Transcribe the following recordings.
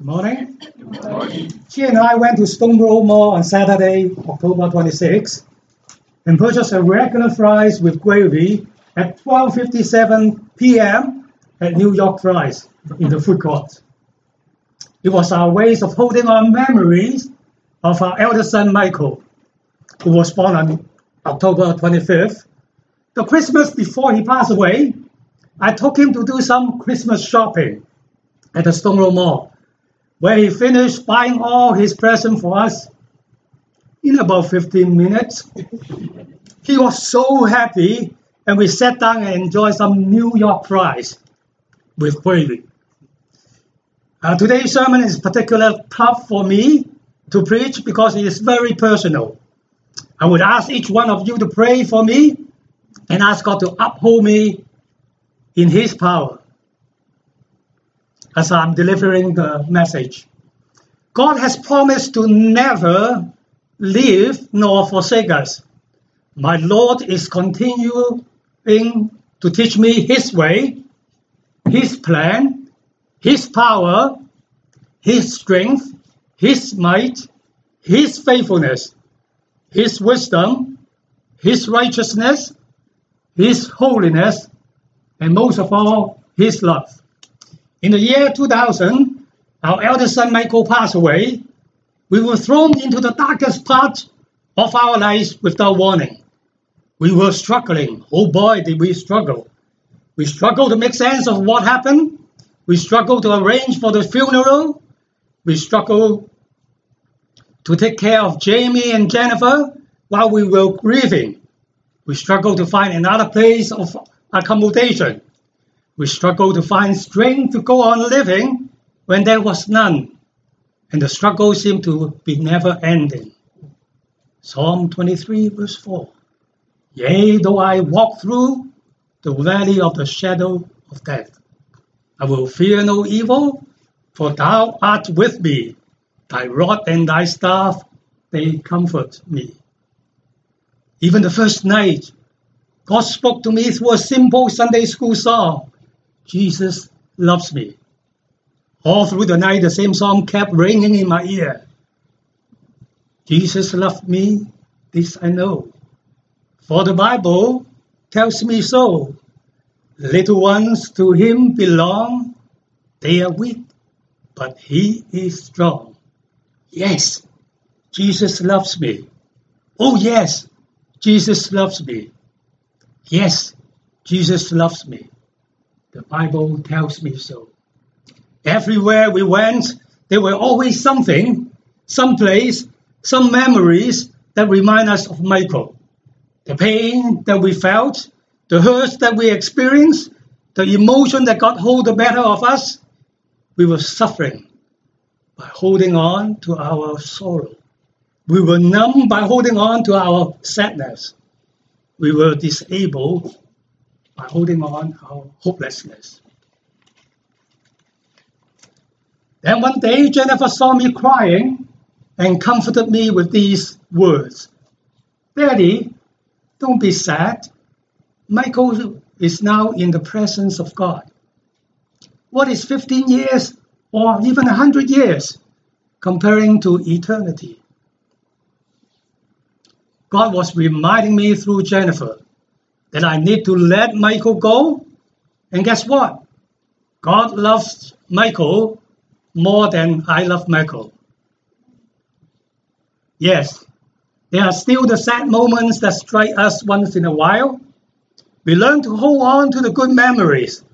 Good morning. She and I went to Stone Road Mall on Saturday, October 26, and purchased a regular fries with gravy at 12:57 p.m. at New York Fries in the food court. It was our ways of holding on memories of our eldest son Michael, who was born on October 25th. The Christmas before he passed away, I took him to do some Christmas shopping at the Stone Road Mall, where he finished buying all his presents for us in about 15 minutes. He was so happy, and we sat down and enjoyed some New York fries with gravy. Uh, today's sermon is particularly tough for me to preach because it is very personal. I would ask each one of you to pray for me and ask God to uphold me in His power as I'm delivering the message. God has promised to never leave nor forsake us. My Lord is continuing to teach me His way, His plan, His power, His strength, His might, His faithfulness, His wisdom, His righteousness, His holiness, and most of all, His love. In the year 2000, our eldest son Michael passed away. We were thrown into the darkest part of our lives without warning. We were struggling. Oh boy, did we struggle. We struggled to make sense of what happened. We struggled to arrange for the funeral. We struggled to take care of Jamie and Jennifer while we were grieving. We struggled to find another place of accommodation. We struggled to find strength to go on living when there was none, and the struggle seemed to be never ending. Psalm 23, verse 4 Yea, though I walk through the valley of the shadow of death, I will fear no evil, for thou art with me. Thy rod and thy staff, they comfort me. Even the first night, God spoke to me through a simple Sunday school song Jesus loves me. All through the night, the same song kept ringing in my ear. Jesus loved me, this I know. For the Bible tells me so. Little ones to him belong. They are weak, but he is strong. Yes, Jesus loves me. Oh, yes, Jesus loves me. Yes, Jesus loves me. The Bible tells me so. Everywhere we went, there were always something, some place, some memories that remind us of Michael. The pain that we felt, the hurt that we experienced, the emotion that got hold the better of us, we were suffering by holding on to our sorrow. We were numb by holding on to our sadness. We were disabled by holding on our hopelessness. Then one day, Jennifer saw me crying and comforted me with these words Daddy, don't be sad. Michael is now in the presence of God. What is 15 years or even 100 years comparing to eternity? God was reminding me through Jennifer that I need to let Michael go. And guess what? God loves Michael more than I love Michael. Yes, there are still the sad moments that strike us once in a while. We learn to hold on to the good memories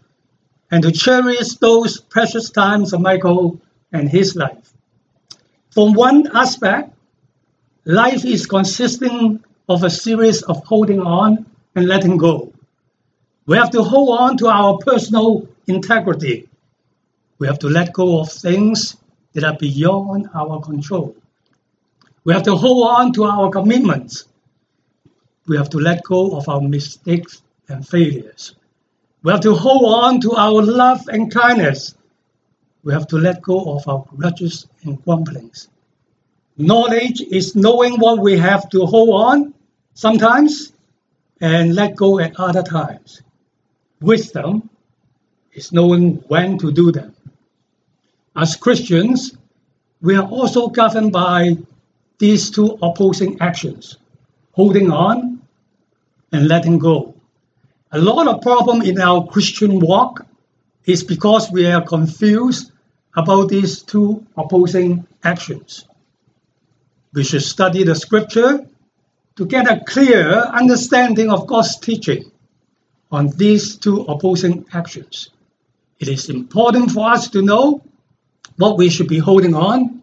and to cherish those precious times of Michael and his life. From one aspect, life is consisting of a series of holding on and letting go. We have to hold on to our personal integrity. We have to let go of things that are beyond our control. We have to hold on to our commitments. We have to let go of our mistakes and failures. We have to hold on to our love and kindness. We have to let go of our grudges and grumblings. Knowledge is knowing what we have to hold on sometimes and let go at other times. Wisdom is knowing when to do them. As Christians, we are also governed by these two opposing actions holding on and letting go. A lot of problem in our Christian walk is because we are confused about these two opposing actions. We should study the scripture to get a clear understanding of God's teaching on these two opposing actions. It is important for us to know what we should be holding on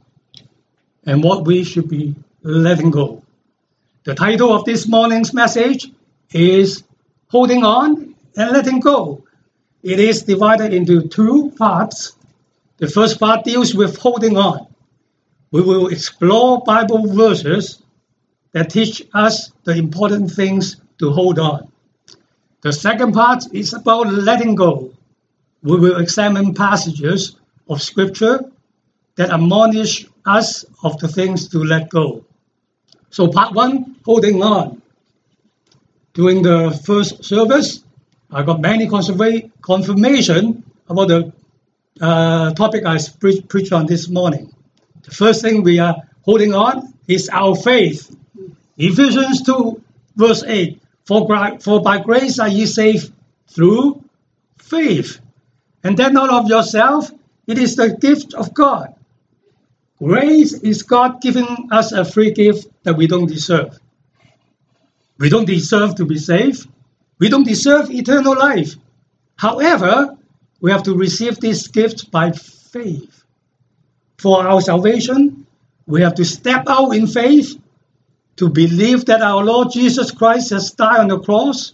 and what we should be letting go. The title of this morning's message is Holding On and Letting Go. It is divided into two parts. The first part deals with holding on. We will explore Bible verses that teach us the important things to hold on. The second part is about letting go. We will examine passages of Scripture that admonish us of the things to let go. So, part one, holding on. During the first service, I got many confirmation about the uh, topic I pre- preached on this morning. The first thing we are holding on is our faith. Ephesians 2, verse 8 for, for by grace are ye saved through faith. And that not of yourself, it is the gift of God. Grace is God giving us a free gift that we don't deserve. We don't deserve to be saved. We don't deserve eternal life. However, we have to receive this gift by faith. For our salvation, we have to step out in faith to believe that our Lord Jesus Christ has died on the cross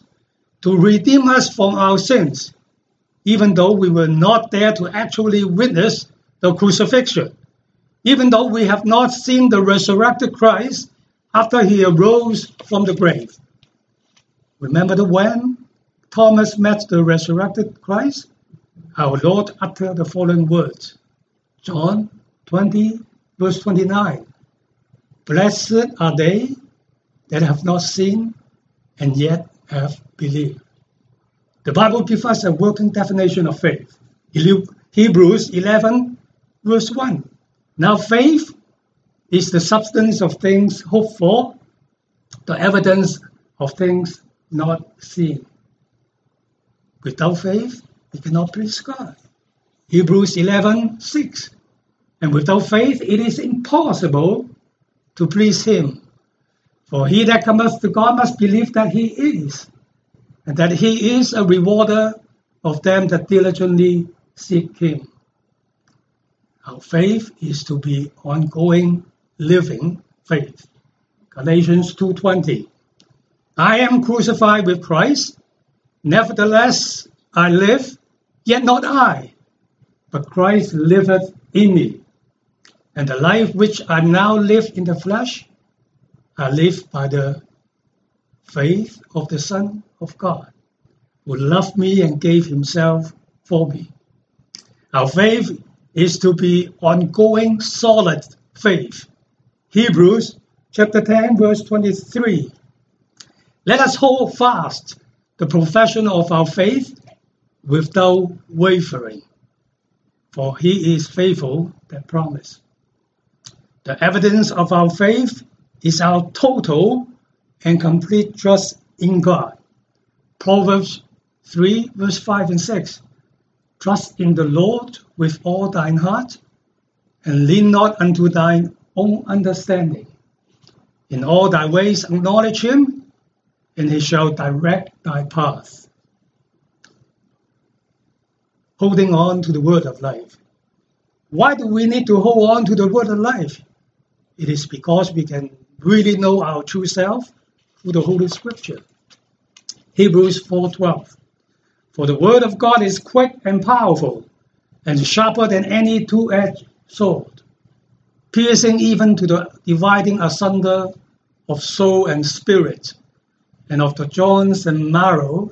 to redeem us from our sins, even though we were not there to actually witness the crucifixion, even though we have not seen the resurrected Christ after he arose from the grave. Remember the when Thomas met the resurrected Christ? Our Lord uttered the following words John 20, verse 29. Blessed are they that have not seen and yet have believed. The Bible gives us a working definition of faith. Hebrews 11, verse 1. Now, faith is the substance of things hoped for, the evidence of things not seen. Without faith, we cannot please God. Hebrews 11, 6. And without faith, it is impossible to please him. For he that cometh to God must believe that he is, and that he is a rewarder of them that diligently seek him. Our faith is to be ongoing, living faith. Galatians 2:20. I am crucified with Christ, nevertheless I live, yet not I, but Christ liveth in me. And the life which I now live in the flesh, I live by the faith of the Son of God, who loved me and gave himself for me. Our faith is to be ongoing, solid faith. Hebrews chapter 10, verse 23. Let us hold fast the profession of our faith without wavering, for he is faithful that promised. The evidence of our faith is our total and complete trust in God. Proverbs 3, verse 5 and 6. Trust in the Lord with all thine heart, and lean not unto thine own understanding. In all thy ways acknowledge him, and he shall direct thy path. Holding on to the word of life. Why do we need to hold on to the word of life? It is because we can really know our true self through the Holy Scripture. Hebrews 4:12. For the word of God is quick and powerful, and sharper than any two-edged sword, piercing even to the dividing asunder of soul and spirit, and of the joints and marrow,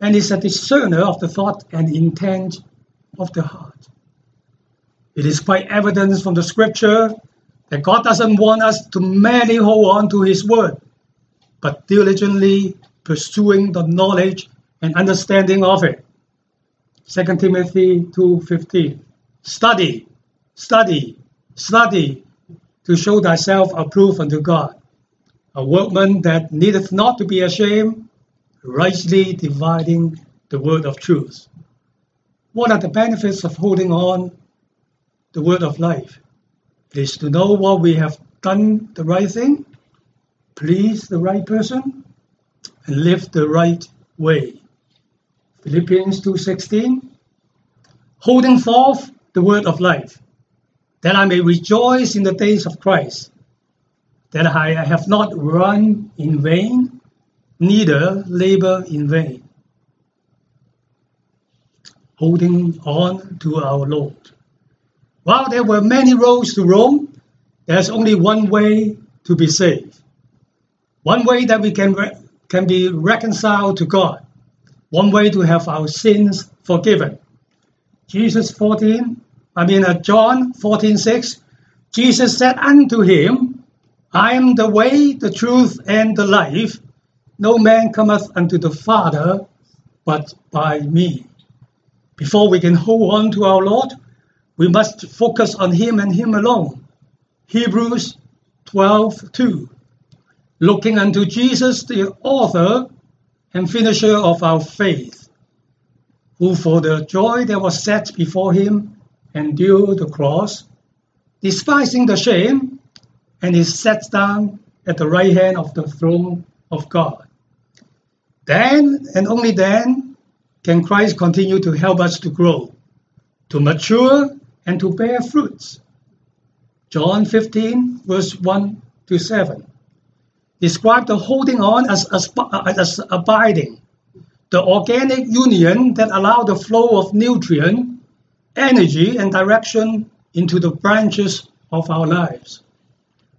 and is a discerner of the thought and intent of the heart. It is quite evident from the scripture that God doesn't want us to merely hold on to His word, but diligently pursuing the knowledge and understanding of it. 2 Timothy 2:15. Study Study, study to show thyself approved unto God, a workman that needeth not to be ashamed, rightly dividing the word of truth. What are the benefits of holding on the word of life? Is to know what we have done the right thing, please the right person, and live the right way. Philippians 2:16 Holding forth the word of life, that I may rejoice in the days of Christ, that I have not run in vain, neither labor in vain. Holding on to our Lord. While there were many roads to Rome, there's only one way to be saved. One way that we can, re- can be reconciled to God. One way to have our sins forgiven. Jesus 14, I mean uh, John 14, 6, Jesus said unto him, I am the way, the truth, and the life. No man cometh unto the Father but by me. Before we can hold on to our Lord, we must focus on Him and Him alone. Hebrews 12:2. Looking unto Jesus, the author and finisher of our faith, who for the joy that was set before him endured the cross, despising the shame, and is set down at the right hand of the throne of God. Then and only then can Christ continue to help us to grow, to mature, and to bear fruits. John 15, verse 1 to 7. Describe the holding on as, as, as abiding, the organic union that allow the flow of nutrient, energy, and direction into the branches of our lives.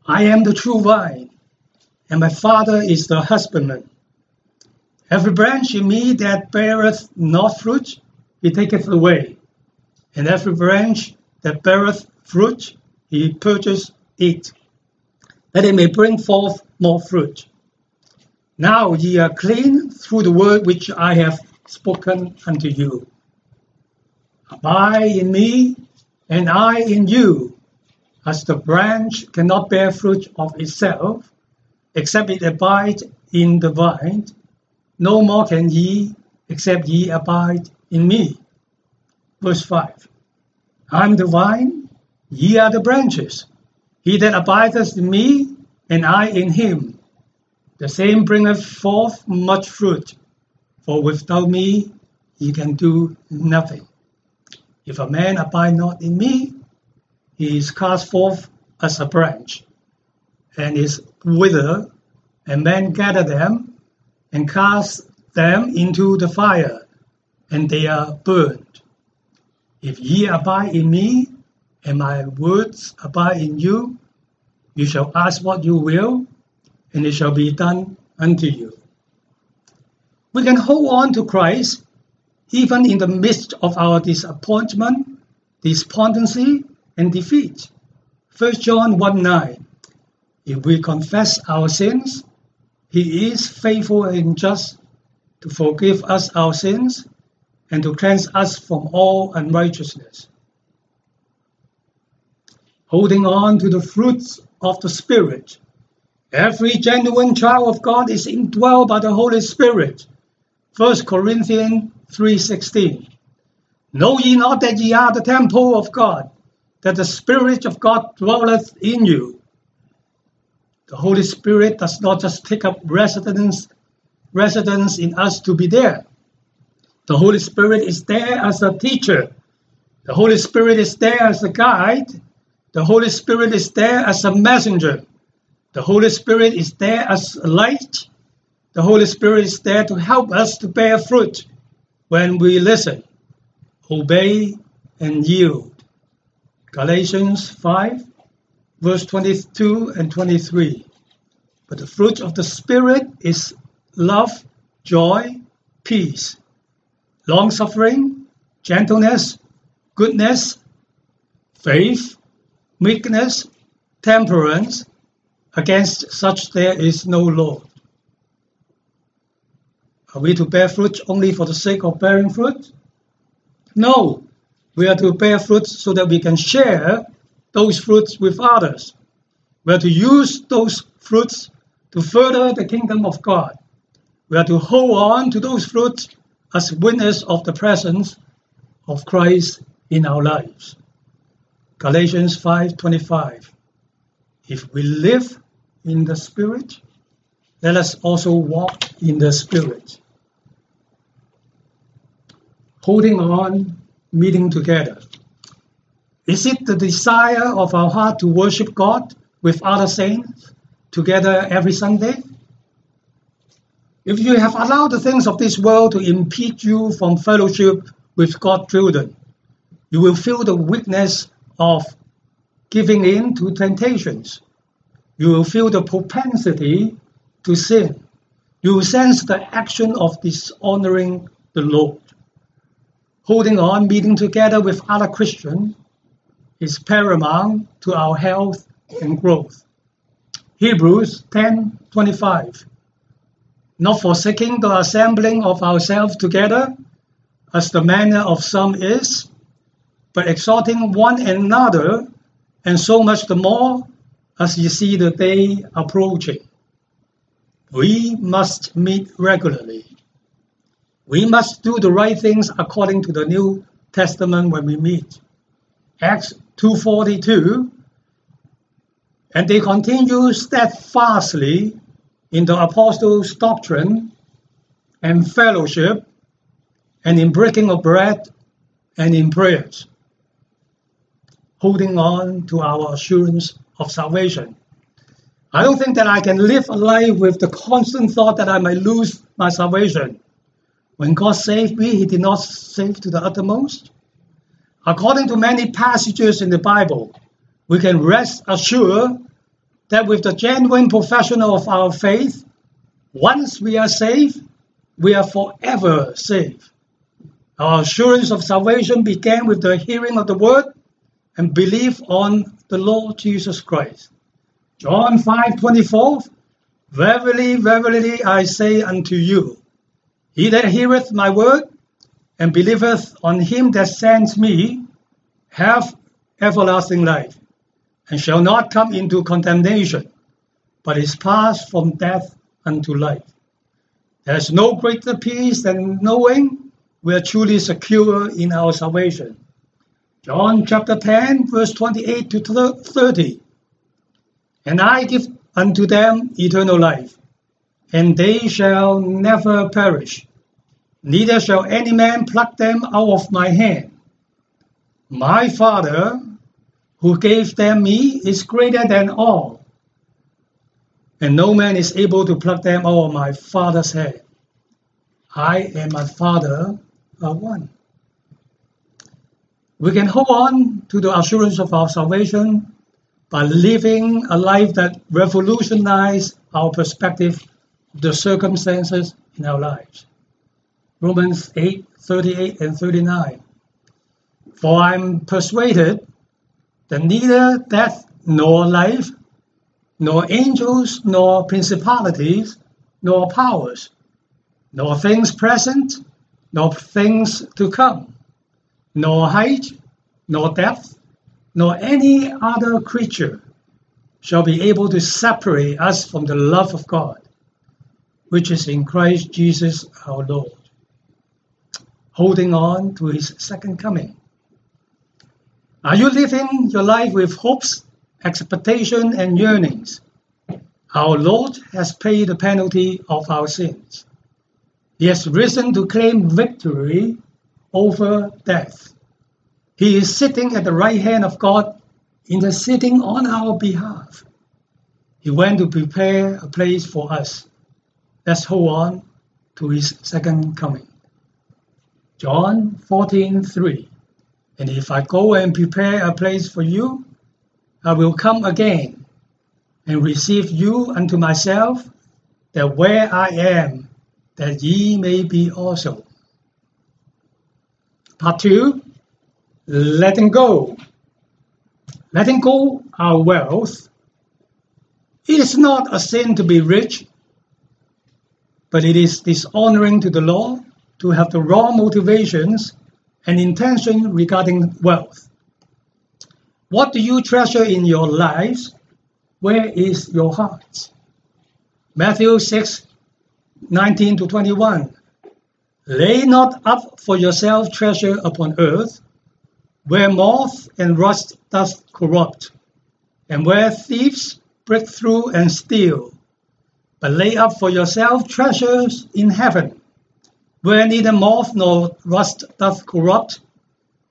I am the true vine, and my Father is the husbandman. Every branch in me that beareth not fruit, he taketh away, and every branch that beareth fruit, he purges it, that it may bring forth more fruit. Now ye are clean through the word which I have spoken unto you. Abide in me, and I in you, as the branch cannot bear fruit of itself, except it abide in the vine, no more can ye, except ye abide in me. Verse 5 I am the vine, Ye are the branches. He that abideth in me, and I in him, the same bringeth forth much fruit. For without me ye can do nothing. If a man abide not in me, he is cast forth as a branch, and is withered, and men gather them, and cast them into the fire, and they are burned. If ye abide in me, and my words abide in you, you shall ask what you will, and it shall be done unto you. We can hold on to Christ even in the midst of our disappointment, despondency, and defeat. 1 John 1 9. If we confess our sins, he is faithful and just to forgive us our sins and to cleanse us from all unrighteousness holding on to the fruits of the Spirit. Every genuine child of God is indwelled by the Holy Spirit. 1 Corinthians 3.16 Know ye not that ye are the temple of God, that the Spirit of God dwelleth in you? The Holy Spirit does not just take up residence, residence in us to be there. The Holy Spirit is there as a teacher. The Holy Spirit is there as a guide. The Holy Spirit is there as a messenger. The Holy Spirit is there as a light. The Holy Spirit is there to help us to bear fruit when we listen, obey, and yield. Galatians 5, verse 22 and 23. But the fruit of the Spirit is love, joy, peace, long suffering, gentleness, goodness, faith, meekness, temperance, against such there is no law. Are we to bear fruit only for the sake of bearing fruit? No. We are to bear fruit so that we can share those fruits with others. We are to use those fruits to further the kingdom of God. We are to hold on to those fruits as witness of the presence of Christ in our lives. Galatians 5:25 If we live in the spirit let us also walk in the spirit. Holding on meeting together. Is it the desire of our heart to worship God with other saints together every Sunday if you have allowed the things of this world to impede you from fellowship with God's children you will feel the weakness of giving in to temptations. You will feel the propensity to sin. You will sense the action of dishonoring the Lord. Holding on, meeting together with other Christians is paramount to our health and growth. Hebrews 10:25 Not forsaking the assembling of ourselves together, as the manner of some is, but exhorting one another, and so much the more as you see the day approaching. We must meet regularly. We must do the right things according to the New Testament when we meet. Acts 2:42 and they continue steadfastly in the apostles' doctrine and fellowship and in breaking of bread and in prayers holding on to our assurance of salvation. I don't think that I can live a life with the constant thought that I might lose my salvation. When God saved me, He did not save to the uttermost. According to many passages in the Bible, we can rest assured that with the genuine profession of our faith, once we are saved, we are forever saved. Our assurance of salvation began with the hearing of the word and belief on the Lord Jesus Christ. John 5:24 Verily, verily, I say unto you, he that heareth my word and believeth on him that sends me hath everlasting life, and shall not come into condemnation, but is passed from death unto life. There is no greater peace than knowing we are truly secure in our salvation. John chapter 10, verse 28 to 30. And I give unto them eternal life, and they shall never perish, neither shall any man pluck them out of my hand. My Father, who gave them me, is greater than all, and no man is able to pluck them out of my Father's hand. I and my Father are one. We can hold on to the assurance of our salvation by living a life that revolutionizes our perspective of the circumstances in our lives. Romans 8 38 and 39. For I'm persuaded that neither death nor life, nor angels, nor principalities, nor powers, nor things present, nor things to come nor height, nor depth, nor any other creature shall be able to separate us from the love of God, which is in Christ Jesus our Lord. Holding on to his second coming. Are you living your life with hopes, expectation, and yearnings? Our Lord has paid the penalty of our sins. He has risen to claim victory over death. He is sitting at the right hand of God, interceding on our behalf. He went to prepare a place for us. Let's hold on to his second coming. John 14:3 And if I go and prepare a place for you, I will come again and receive you unto myself, that where I am, that ye may be also. Part 2 Letting go. Letting go our wealth. It is not a sin to be rich, but it is dishonoring to the Lord to have the wrong motivations and intention regarding wealth. What do you treasure in your lives? Where is your heart? Matthew 6 19 to 21. Lay not up for yourself treasure upon earth, where moth and rust doth corrupt, and where thieves break through and steal. But lay up for yourself treasures in heaven, where neither moth nor rust doth corrupt,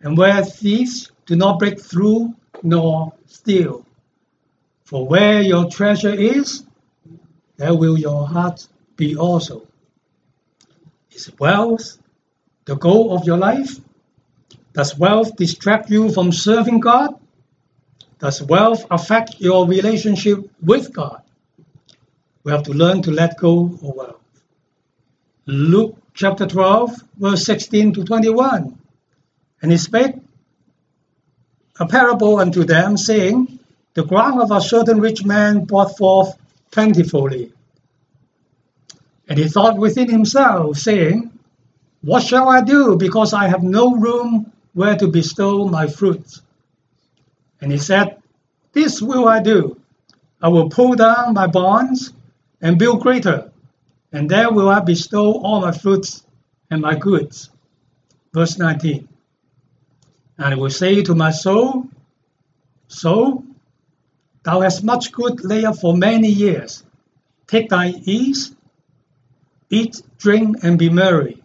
and where thieves do not break through nor steal. For where your treasure is, there will your heart be also. Is wealth the goal of your life? Does wealth distract you from serving God? Does wealth affect your relationship with God? We have to learn to let go of wealth. Luke chapter 12, verse 16 to 21. And he spake a parable unto them, saying, The ground of a certain rich man brought forth plentifully. And he thought within himself, saying, What shall I do, because I have no room where to bestow my fruits? And he said, This will I do. I will pull down my barns and build greater, and there will I bestow all my fruits and my goods. Verse 19. And I will say to my soul, Soul, thou hast much good laid up for many years. Take thy ease Eat, drink, and be merry.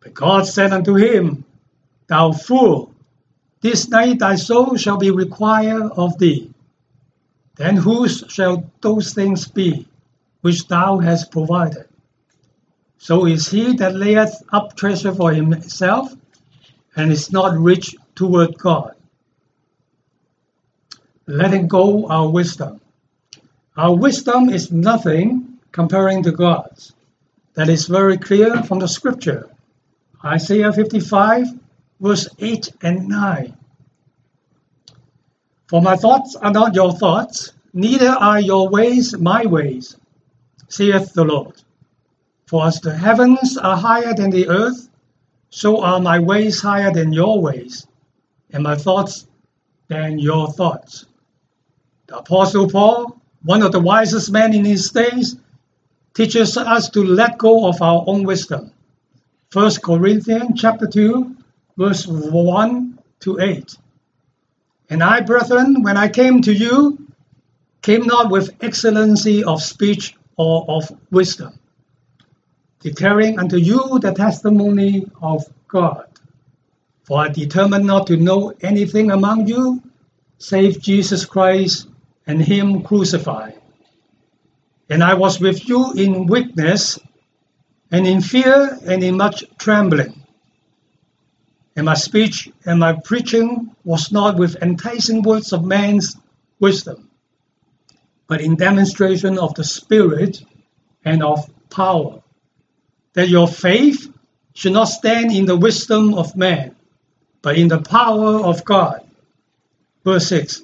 But God said unto him, Thou fool, this night thy soul shall be required of thee. Then whose shall those things be which thou hast provided? So is he that layeth up treasure for himself, and is not rich toward God. Letting go our wisdom. Our wisdom is nothing comparing to God's. That is very clear from the scripture. Isaiah 55, verse 8 and 9. For my thoughts are not your thoughts, neither are your ways my ways, saith the Lord. For as the heavens are higher than the earth, so are my ways higher than your ways, and my thoughts than your thoughts. The Apostle Paul, one of the wisest men in his days, teaches us to let go of our own wisdom. 1 Corinthians chapter 2, verse 1 to 8. And I, brethren, when I came to you, came not with excellency of speech or of wisdom, declaring unto you the testimony of God. For I determined not to know anything among you save Jesus Christ and Him crucified. And I was with you in weakness and in fear and in much trembling. And my speech and my preaching was not with enticing words of man's wisdom, but in demonstration of the Spirit and of power, that your faith should not stand in the wisdom of man, but in the power of God. Verse 6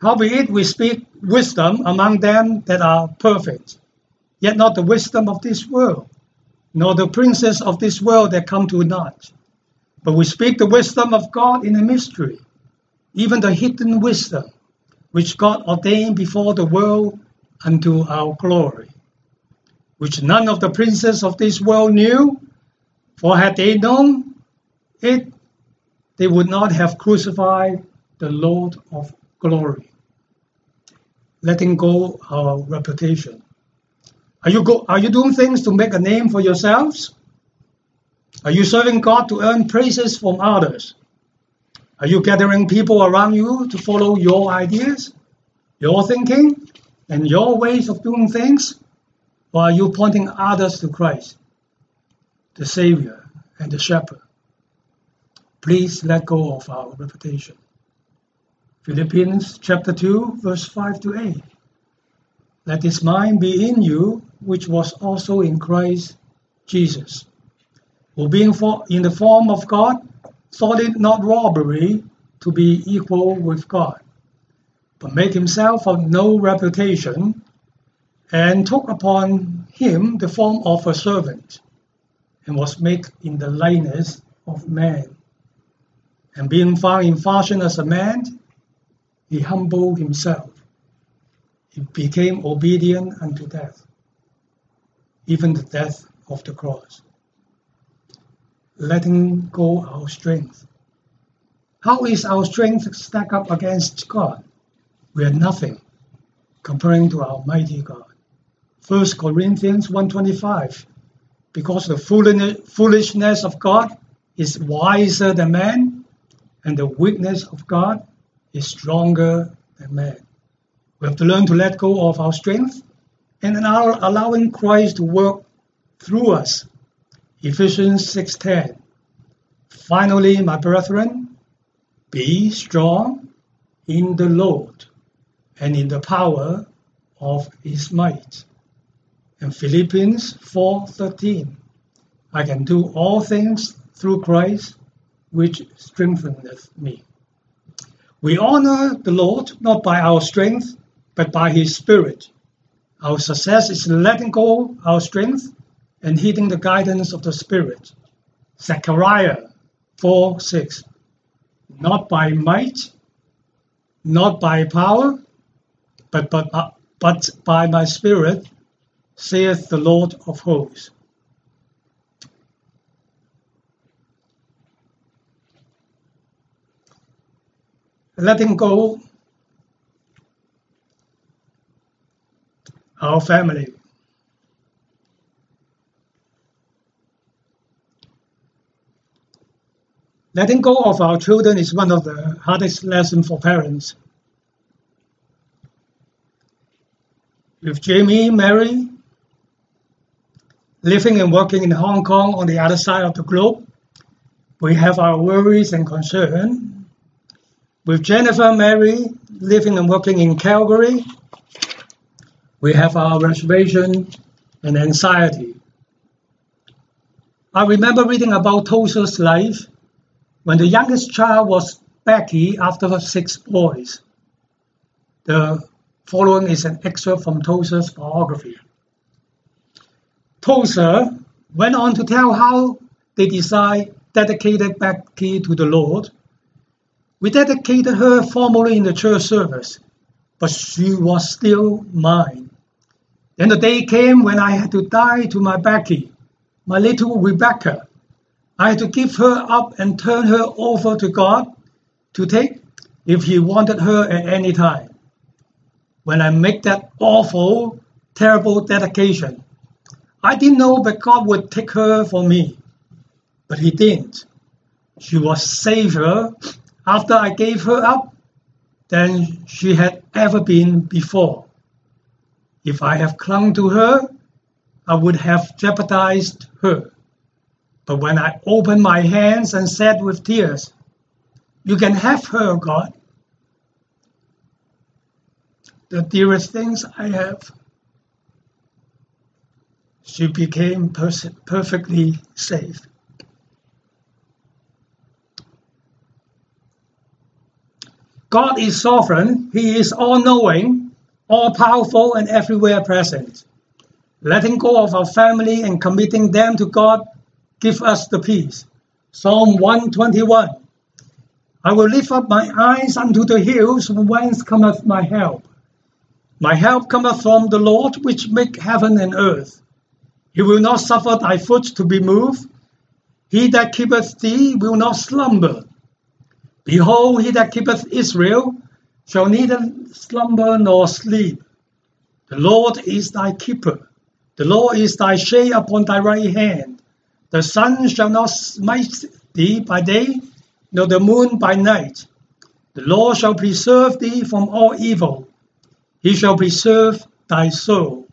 Howbeit we speak wisdom among them that are perfect, yet not the wisdom of this world, nor the princes of this world that come to naught. But we speak the wisdom of God in a mystery, even the hidden wisdom, which God ordained before the world unto our glory, which none of the princes of this world knew, for had they known it, they would not have crucified the Lord of glory letting go our reputation? Are you go, are you doing things to make a name for yourselves? Are you serving God to earn praises from others? Are you gathering people around you to follow your ideas, your thinking, and your ways of doing things? Or are you pointing others to Christ, the Savior and the Shepherd? Please let go of our reputation. Philippians chapter 2, verse 5 to 8. Let this mind be in you, which was also in Christ Jesus, who being for, in the form of God, thought it not robbery to be equal with God, but made himself of no reputation, and took upon him the form of a servant, and was made in the likeness of man. And being found in fashion as a man, he humbled himself. He became obedient unto death, even the death of the cross. Letting go our strength. How is our strength stack up against God? We are nothing comparing to our mighty God. 1 Corinthians 1.25 Because the foolishness of God is wiser than man, and the weakness of God is stronger than man. We have to learn to let go of our strength and allow, allowing Christ to work through us. Ephesians 6:10. Finally, my brethren, be strong in the Lord and in the power of his might. And Philippians 4:13. I can do all things through Christ which strengtheneth me. We honor the Lord not by our strength, but by His Spirit. Our success is letting go our strength and heeding the guidance of the Spirit. Zechariah 4 6. Not by might, not by power, but, but, uh, but by my Spirit, saith the Lord of hosts. Letting go our family. Letting go of our children is one of the hardest lessons for parents. With Jamie, Mary, living and working in Hong Kong on the other side of the globe, we have our worries and concerns. With Jennifer, Mary, living and working in Calgary, we have our reservation and anxiety. I remember reading about Tozer's life when the youngest child was Becky after six boys. The following is an excerpt from Tozer's biography. Tozer went on to tell how they decided dedicated Becky to the Lord. We dedicated her formally in the church service, but she was still mine. Then the day came when I had to die to my Becky, my little Rebecca. I had to give her up and turn her over to God to take if He wanted her at any time. When I make that awful, terrible dedication, I didn't know that God would take her for me, but He didn't. She was safer after I gave her up than she had ever been before. If I have clung to her, I would have jeopardized her. But when I opened my hands and said with tears, You can have her, God, the dearest things I have, she became pers- perfectly safe. God is sovereign, He is all knowing, all powerful and everywhere present. Letting go of our family and committing them to God give us the peace. Psalm 121. I will lift up my eyes unto the hills from whence cometh my help. My help cometh from the Lord which make heaven and earth. He will not suffer thy foot to be moved. He that keepeth thee will not slumber. Behold, he that keepeth Israel shall neither slumber nor sleep. The Lord is thy keeper. The Lord is thy shade upon thy right hand. The sun shall not smite thee by day, nor the moon by night. The Lord shall preserve thee from all evil. He shall preserve thy soul.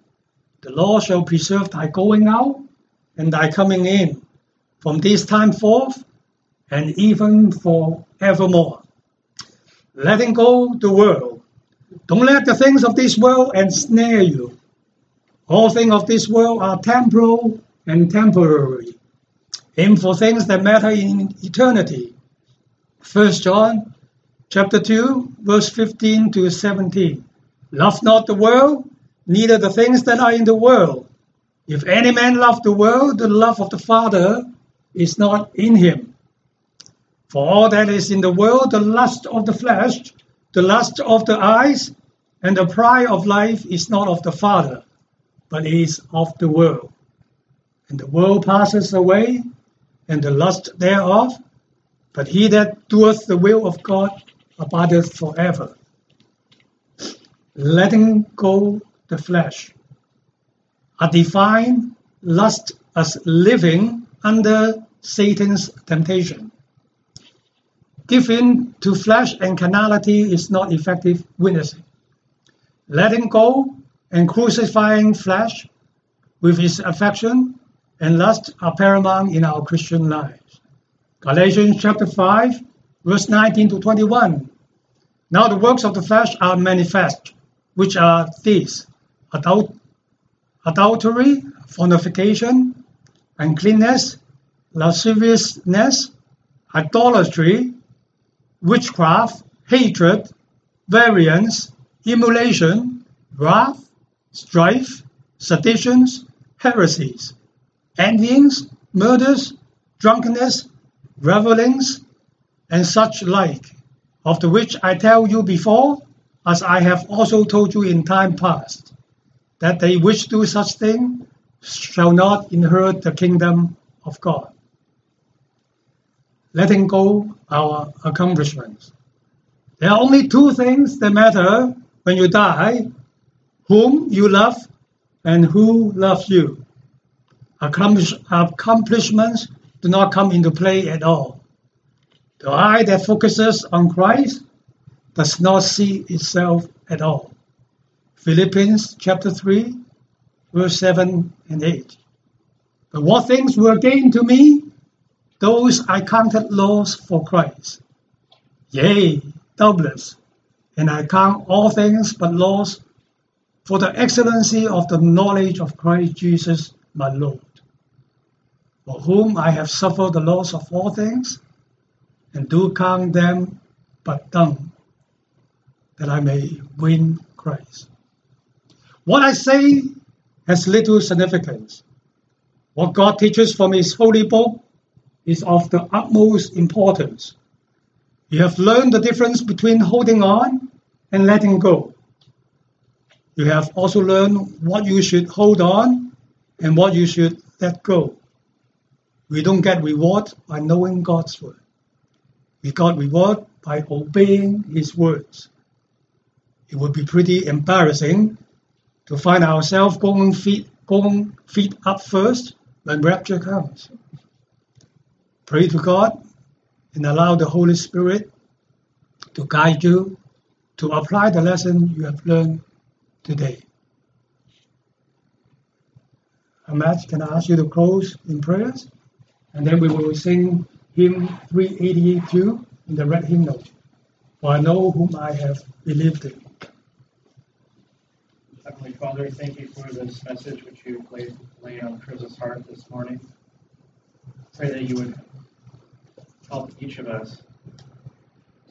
The Lord shall preserve thy going out and thy coming in from this time forth and even for evermore letting go the world. Don't let the things of this world ensnare you. All things of this world are temporal and temporary. Aim for things that matter in eternity. First John chapter 2, verse 15 to 17. Love not the world, neither the things that are in the world. If any man love the world, the love of the Father is not in him. For all that is in the world, the lust of the flesh, the lust of the eyes, and the pride of life is not of the Father, but is of the world. And the world passes away, and the lust thereof, but he that doeth the will of God abideth forever. Letting go the flesh. A divine lust as living under Satan's temptation. Giving to flesh and carnality is not effective witnessing. Letting go and crucifying flesh with its affection and lust are paramount in our Christian lives. Galatians chapter 5, verse 19 to 21. Now the works of the flesh are manifest, which are these adult, adultery, fornication, uncleanness, lasciviousness, idolatry, witchcraft, hatred, variance, emulation, wrath, strife, seditions, heresies, envyings, murders, drunkenness, revelings, and such like, of the which I tell you before, as I have also told you in time past, that they which do such things shall not inherit the kingdom of God. Letting go our accomplishments. There are only two things that matter when you die whom you love and who loves you. Accomplish, accomplishments do not come into play at all. The eye that focuses on Christ does not see itself at all. Philippians chapter 3, verse 7 and 8. But what things were gained to me, those I counted loss for Christ. Yea, doubtless, and I count all things but loss for the excellency of the knowledge of Christ Jesus my Lord, for whom I have suffered the loss of all things, and do count them but dung, that I may win Christ. What I say has little significance. What God teaches from His holy book is of the utmost importance. You have learned the difference between holding on and letting go. You have also learned what you should hold on and what you should let go. We don't get reward by knowing God's word. We got reward by obeying His words. It would be pretty embarrassing to find ourselves going feet, going feet up first when rapture comes. Pray to God and allow the Holy Spirit to guide you to apply the lesson you have learned today. Ahmed, can I ask you to close in prayers? And then we will sing hymn 382 in the red hymnal. For I know whom I have believed in. Heavenly Father, thank you for this message which you laid, laid on Chris's heart this morning. Pray that you would help each of us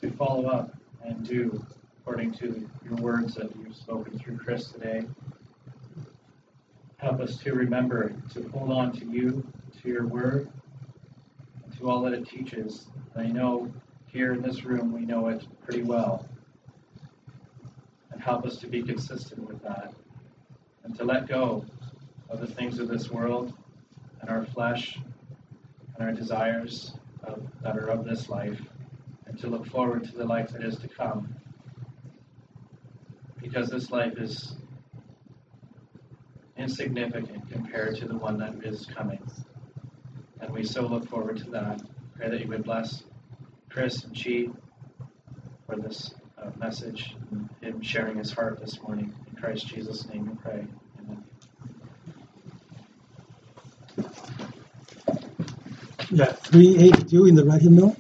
to follow up and do according to your words that you've spoken through Chris today. Help us to remember to hold on to you, to your word, to all that it teaches. I know here in this room we know it pretty well. And help us to be consistent with that and to let go of the things of this world and our flesh and our desires of, that are of this life and to look forward to the life that is to come because this life is insignificant compared to the one that is coming. And we so look forward to that. Pray that you would bless Chris and Chi for this uh, message and him sharing his heart this morning. In Christ Jesus' name we pray. Amen. Yeah, 382 in the right hymnal.